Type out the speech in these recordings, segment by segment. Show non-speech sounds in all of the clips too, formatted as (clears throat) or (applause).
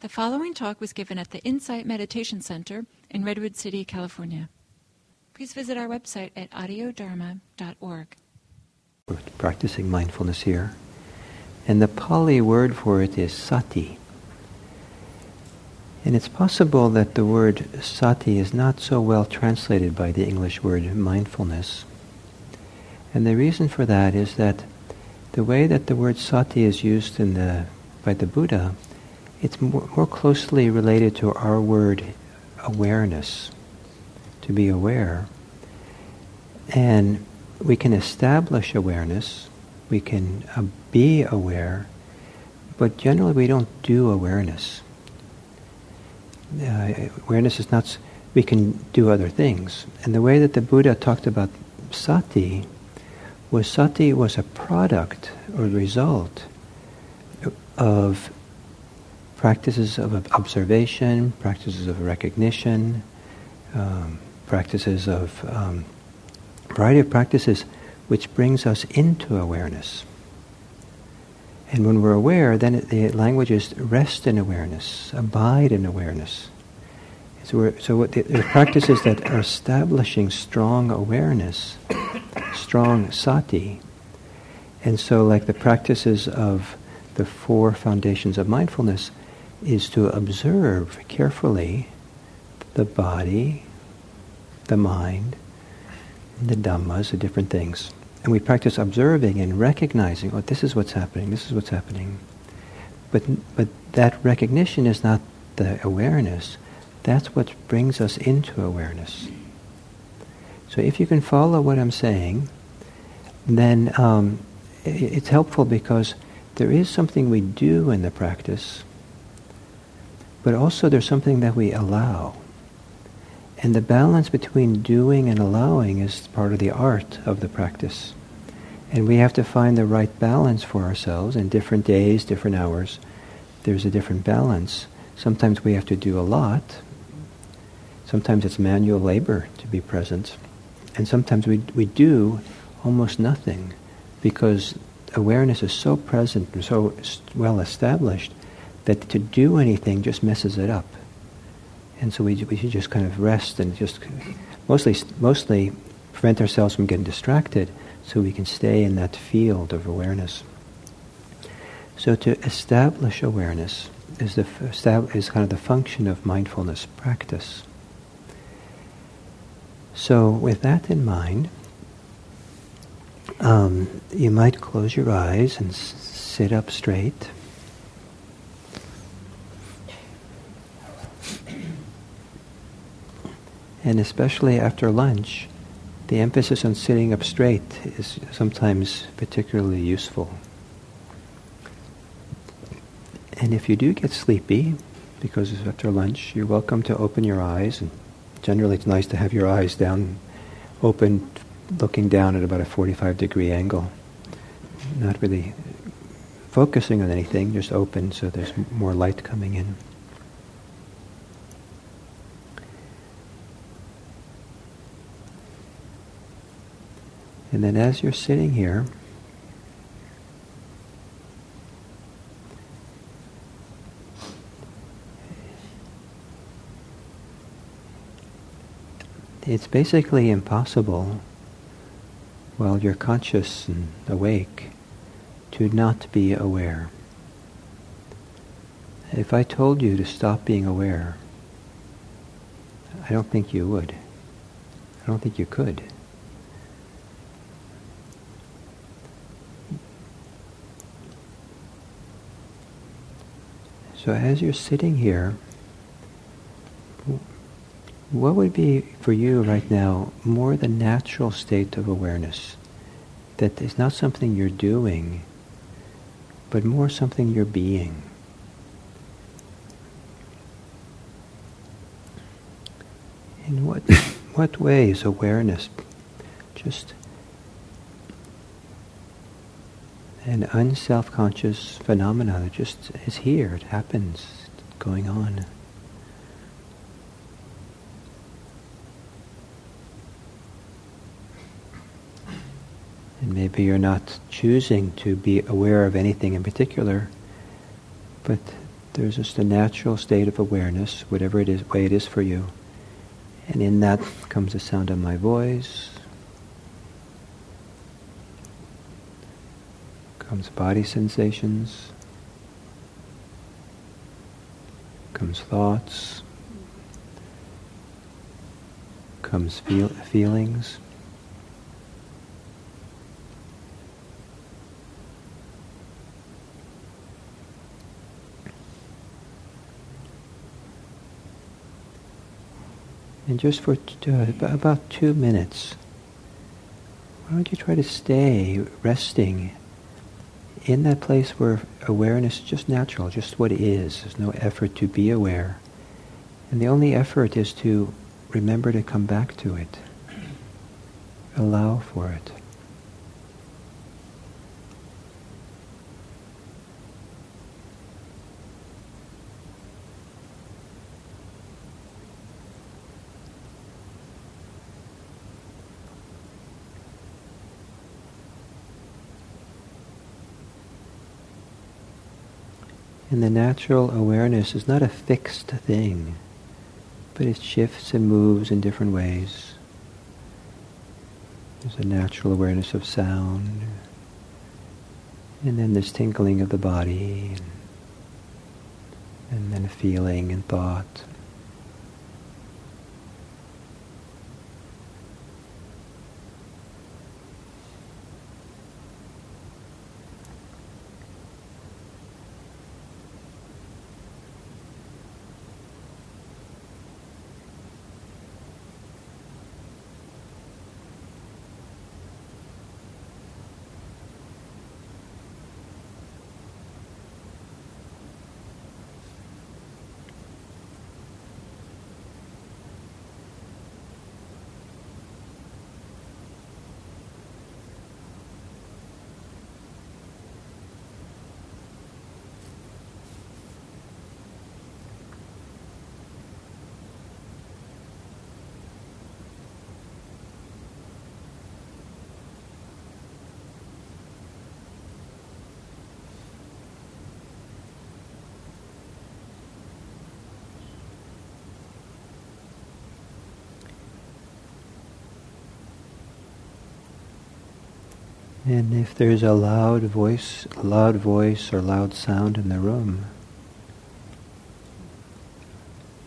The following talk was given at the Insight Meditation Center in Redwood City, California. Please visit our website at audiodharma.org. We're practicing mindfulness here. And the Pali word for it is sati. And it's possible that the word sati is not so well translated by the English word mindfulness. And the reason for that is that the way that the word sati is used in the, by the Buddha it's more, more closely related to our word awareness, to be aware. And we can establish awareness, we can uh, be aware, but generally we don't do awareness. Uh, awareness is not, we can do other things. And the way that the Buddha talked about sati was sati was a product or result of practices of observation, practices of recognition, um, practices of um, variety of practices which brings us into awareness. And when we're aware, then the language is rest in awareness, abide in awareness. So, so what the, the practices that are establishing strong awareness, strong sati, and so like the practices of the four foundations of mindfulness, is to observe carefully the body, the mind, the dhammas, the different things. And we practice observing and recognizing, oh, this is what's happening, this is what's happening. But, but that recognition is not the awareness. That's what brings us into awareness. So if you can follow what I'm saying, then um, it's helpful because there is something we do in the practice but also there's something that we allow. And the balance between doing and allowing is part of the art of the practice. And we have to find the right balance for ourselves in different days, different hours. There's a different balance. Sometimes we have to do a lot. Sometimes it's manual labor to be present. And sometimes we, we do almost nothing because awareness is so present and so well established that to do anything just messes it up. And so we, we should just kind of rest and just mostly, mostly prevent ourselves from getting distracted so we can stay in that field of awareness. So to establish awareness is, the, is kind of the function of mindfulness practice. So with that in mind, um, you might close your eyes and s- sit up straight. And especially after lunch, the emphasis on sitting up straight is sometimes particularly useful. And if you do get sleepy, because it's after lunch, you're welcome to open your eyes. And generally, it's nice to have your eyes down, open, looking down at about a 45 degree angle. Not really focusing on anything, just open so there's more light coming in. And then as you're sitting here, it's basically impossible while you're conscious and awake to not be aware. If I told you to stop being aware, I don't think you would. I don't think you could. So as you're sitting here, what would be for you right now more the natural state of awareness? That is not something you're doing, but more something you're being. In what, (laughs) what way is awareness just an unself-conscious phenomena that just is here, it happens, it's going on. And maybe you're not choosing to be aware of anything in particular, but There's just a natural state of awareness, whatever it is, way it is for you. And in that comes the sound of my voice, comes body sensations, comes thoughts, comes feel, feelings. And just for uh, about two minutes, why don't you try to stay resting in that place where awareness is just natural, just what it is. There's no effort to be aware. And the only effort is to remember to come back to it. Allow for it. And the natural awareness is not a fixed thing, but it shifts and moves in different ways. There's a natural awareness of sound, and then this tinkling of the body, and, and then feeling and thought. And if there's a loud voice, loud voice or loud sound in the room,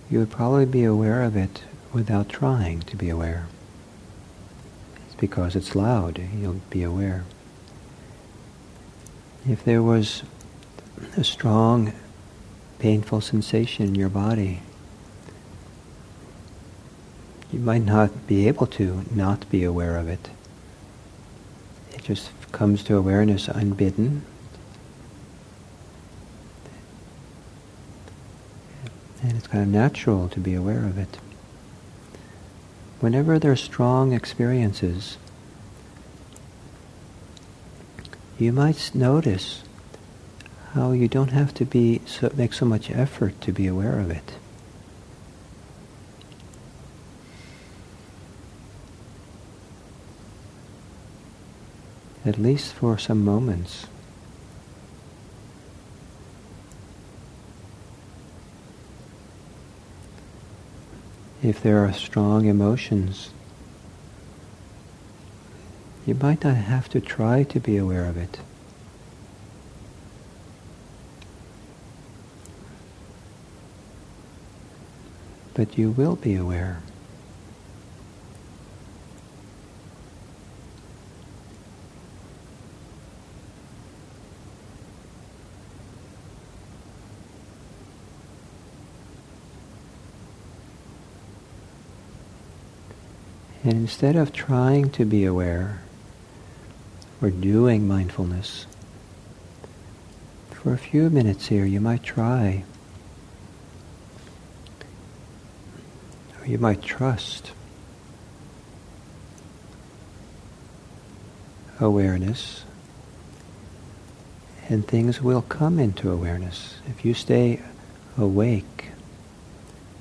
you would probably be aware of it without trying to be aware. It's because it's loud, you'll be aware. If there was a strong, painful sensation in your body, you might not be able to not be aware of it just comes to awareness unbidden. And it's kind of natural to be aware of it. Whenever there are strong experiences, you might notice how you don't have to be so, make so much effort to be aware of it. At least for some moments. If there are strong emotions, you might not have to try to be aware of it. But you will be aware. And instead of trying to be aware or doing mindfulness, for a few minutes here you might try, or you might trust awareness, and things will come into awareness. If you stay awake,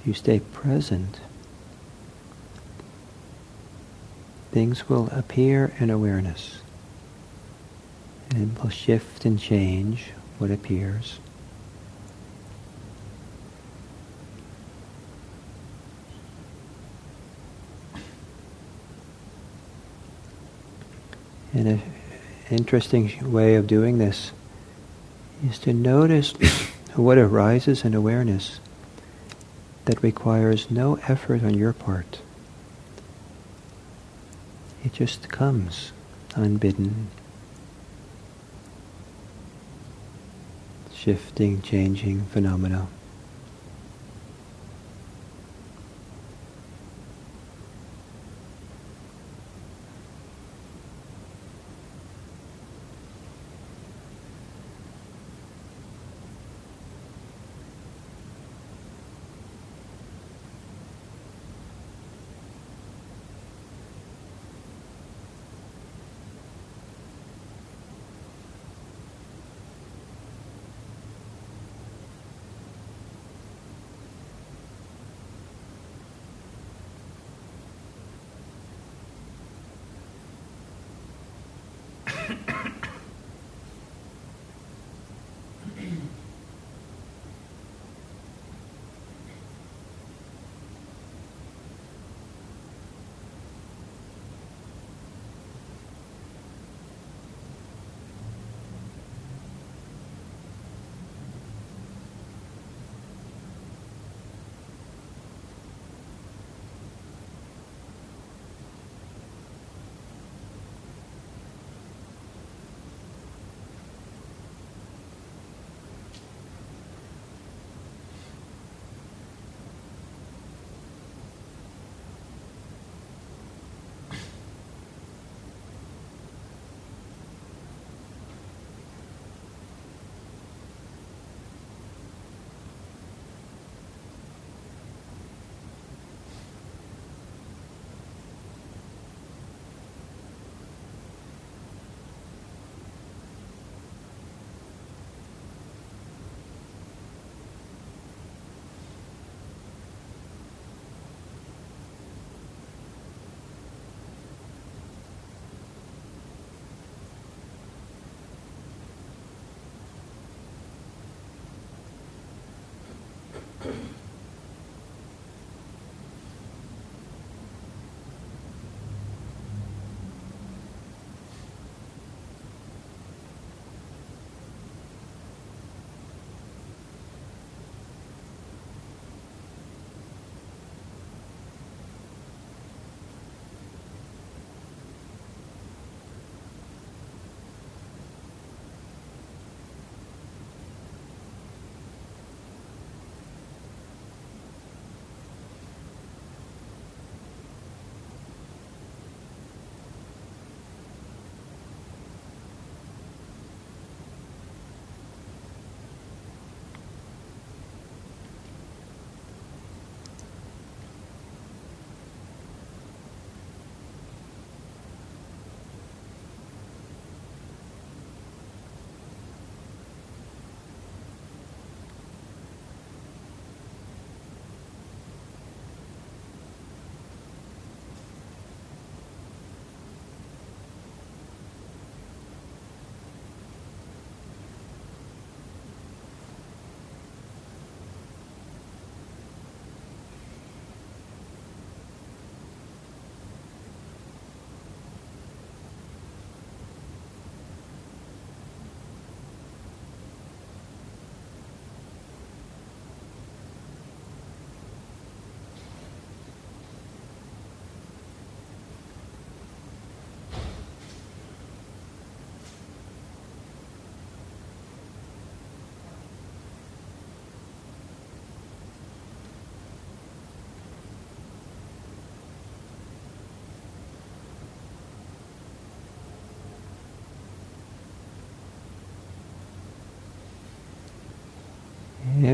if you stay present, things will appear in awareness. And it will shift and change what appears. And an interesting way of doing this is to notice (coughs) what arises in awareness that requires no effort on your part. It just comes unbidden, shifting, changing phenomena.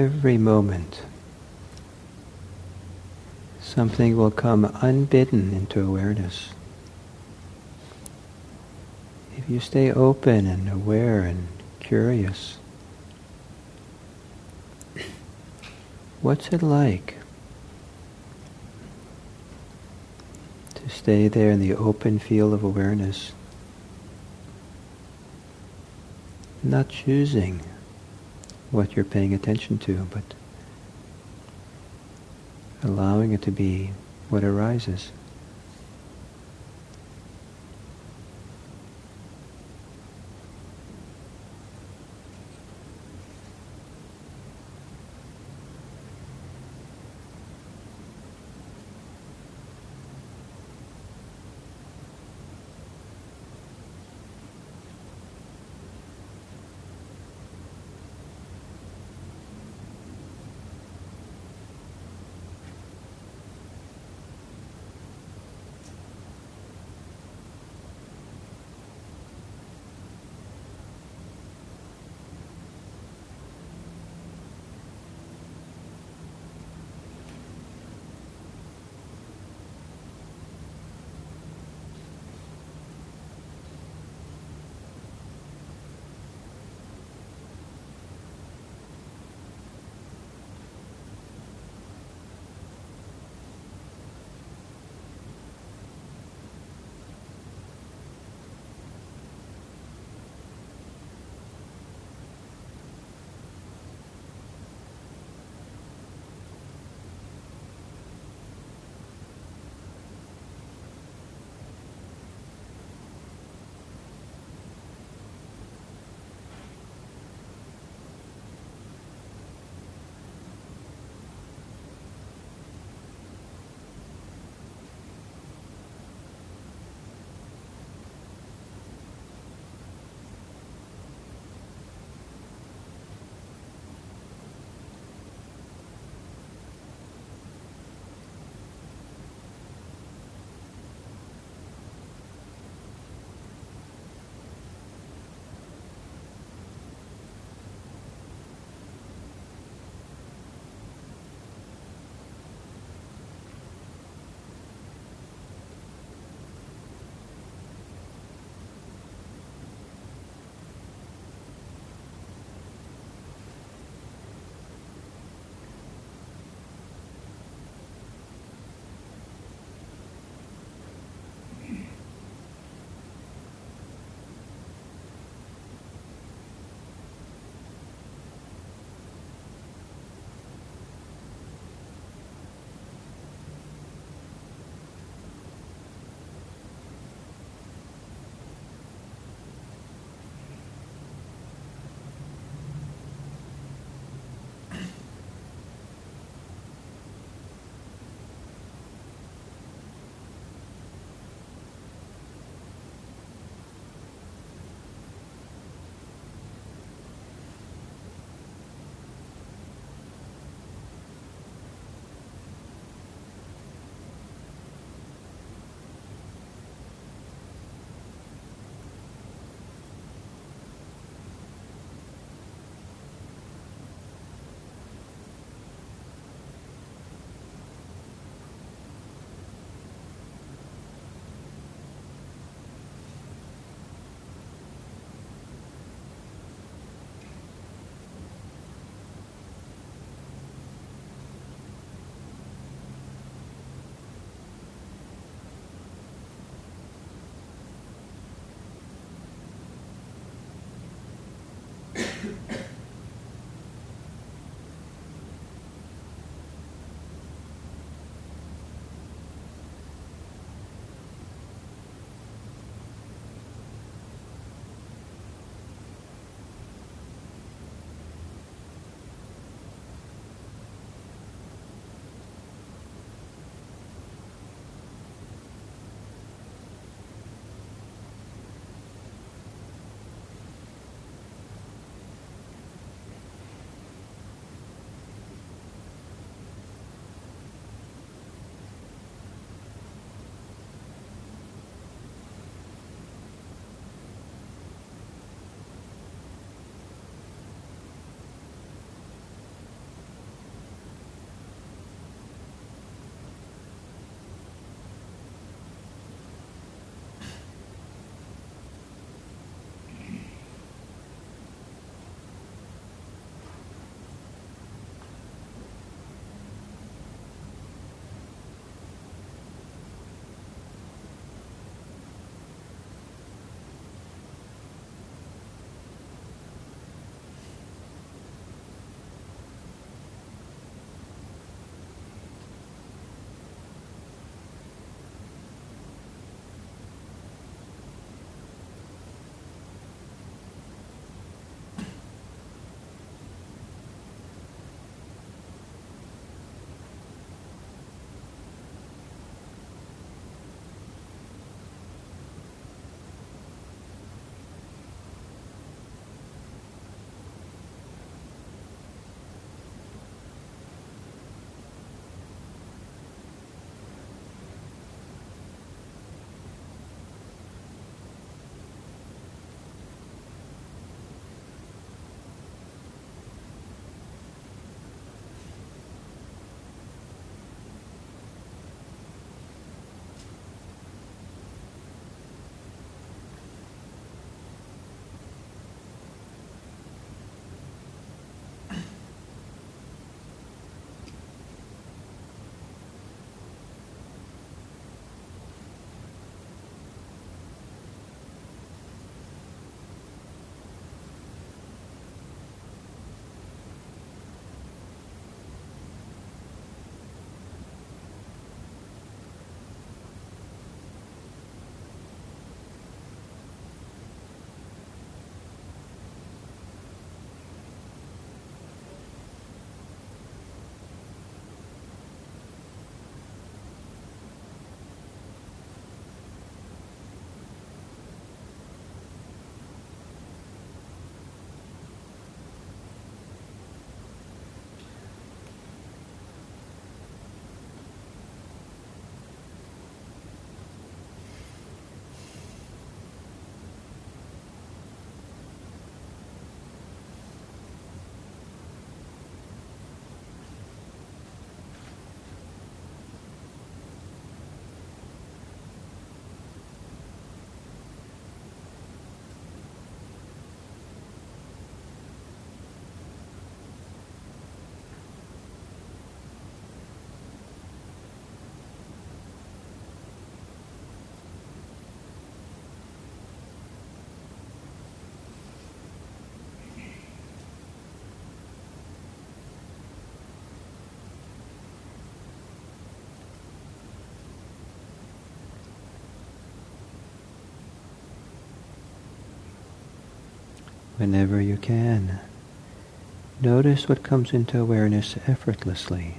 Every moment, something will come unbidden into awareness. If you stay open and aware and curious, what's it like to stay there in the open field of awareness, not choosing what you're paying attention to, but allowing it to be what arises. Whenever you can. Notice what comes into awareness effortlessly.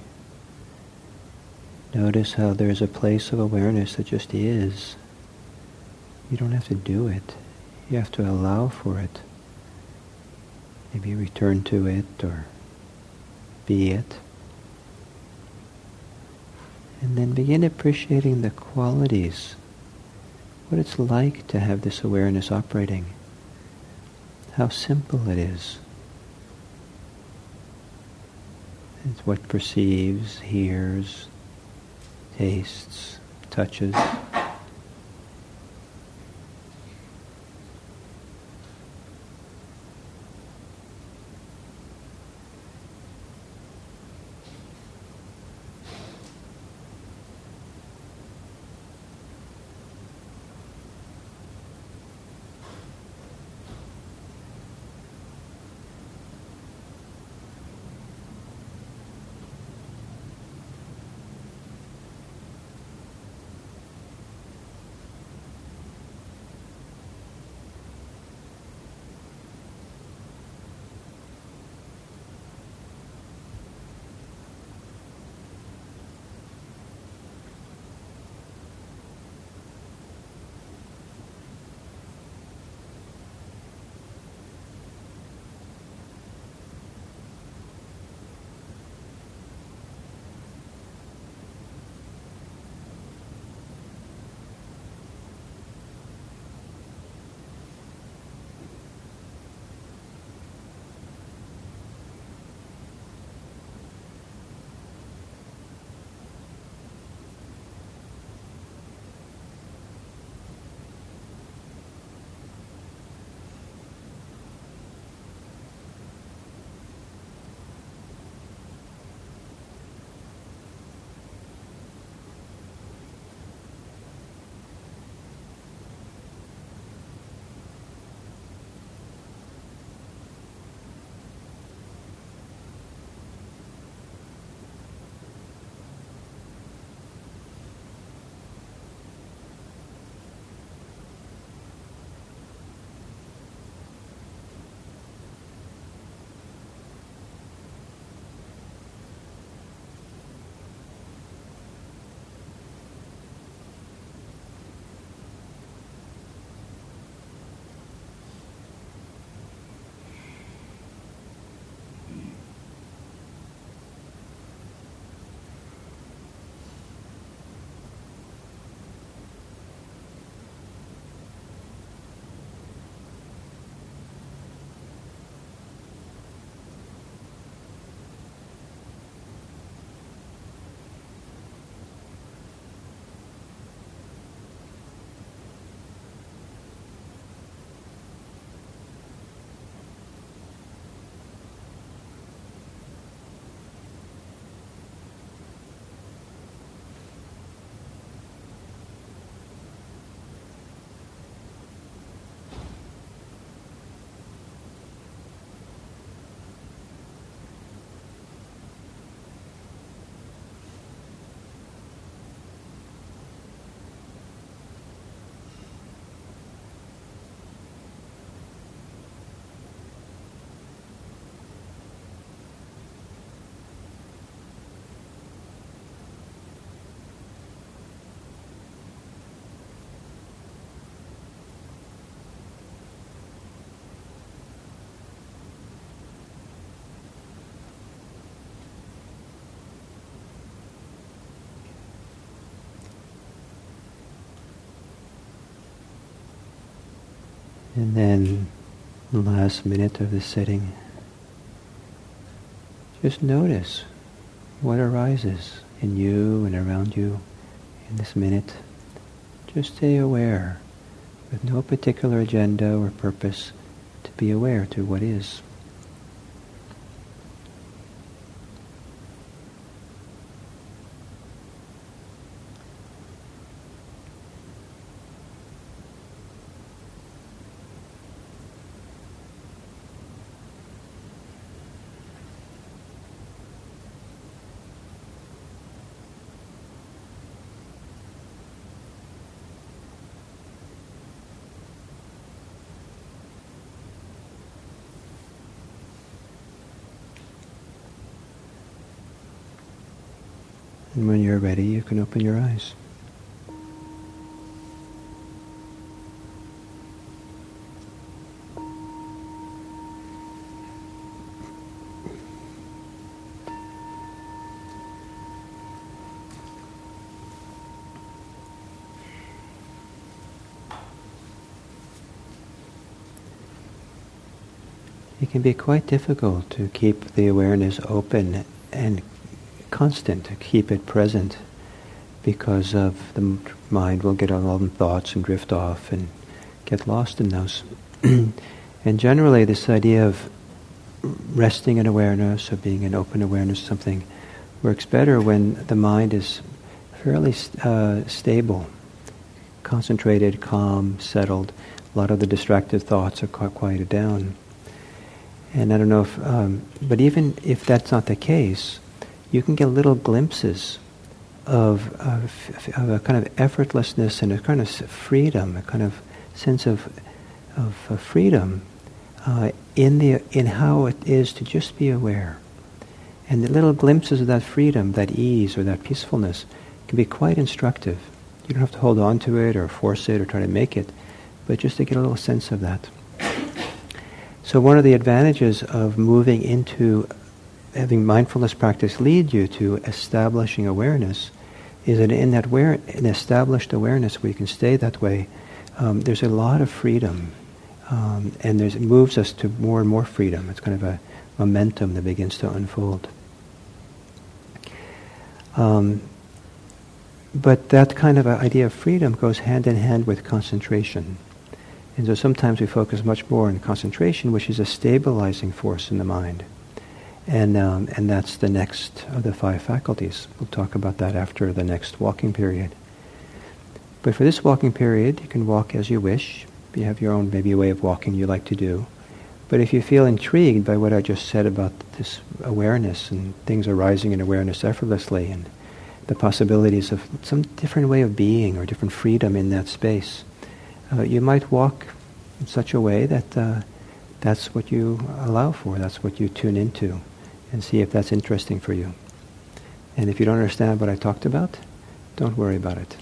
Notice how there's a place of awareness that just is. You don't have to do it. You have to allow for it. Maybe return to it or be it. And then begin appreciating the qualities, what it's like to have this awareness operating, how simple it is. It's what perceives, hears, tastes, touches. And then the last minute of the sitting, just notice what arises in you and around you in this minute. Just stay aware with no particular agenda or purpose to be aware to what is. And when you're ready, you can open your eyes. It can be quite difficult to keep the awareness open and constant, to keep it present, because of the mind will get all the thoughts and drift off and get lost in those. (clears throat) and generally, this idea of resting in awareness or being in open awareness, something works better when the mind is fairly uh, stable, concentrated, calm, settled. A lot of the distracted thoughts are quieted down. And I don't know if, um, but even if that's not the case, you can get little glimpses of, of, of, a kind of effortlessness and a kind of freedom, a kind of sense of, of freedom uh, in, the, in how it is to just be aware. And the little glimpses of that freedom, that ease or that peacefulness can be quite instructive. You don't have to hold on to it or force it or try to make it, but just to get a little sense of that. So one of the advantages of moving into having mindfulness practice lead you to establishing awareness is that in that where, in established awareness where you can stay that way, um, there's a lot of freedom, um, and it moves us to more and more freedom. It's kind of a momentum that begins to unfold. Um, but that kind of idea of freedom goes hand in hand with concentration. And so sometimes we focus much more on concentration, which is a stabilizing force in the mind. And, um, and that's the next of the five faculties. We'll talk about that after the next walking period. But for this walking period, you can walk as you wish. You have your own maybe way of walking you like to do. But if you feel intrigued by what I just said about this awareness and things arising in awareness effortlessly and the possibilities of some different way of being or different freedom in that space, uh, you might walk in such a way that uh, that's what you allow for, that's what you tune into, and see if that's interesting for you. And if you don't understand what I talked about, don't worry about it.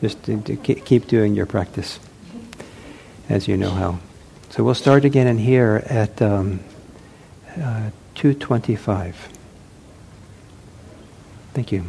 Just to, to keep doing your practice as you know how. So we'll start again in here at um, uh, 225. Thank you.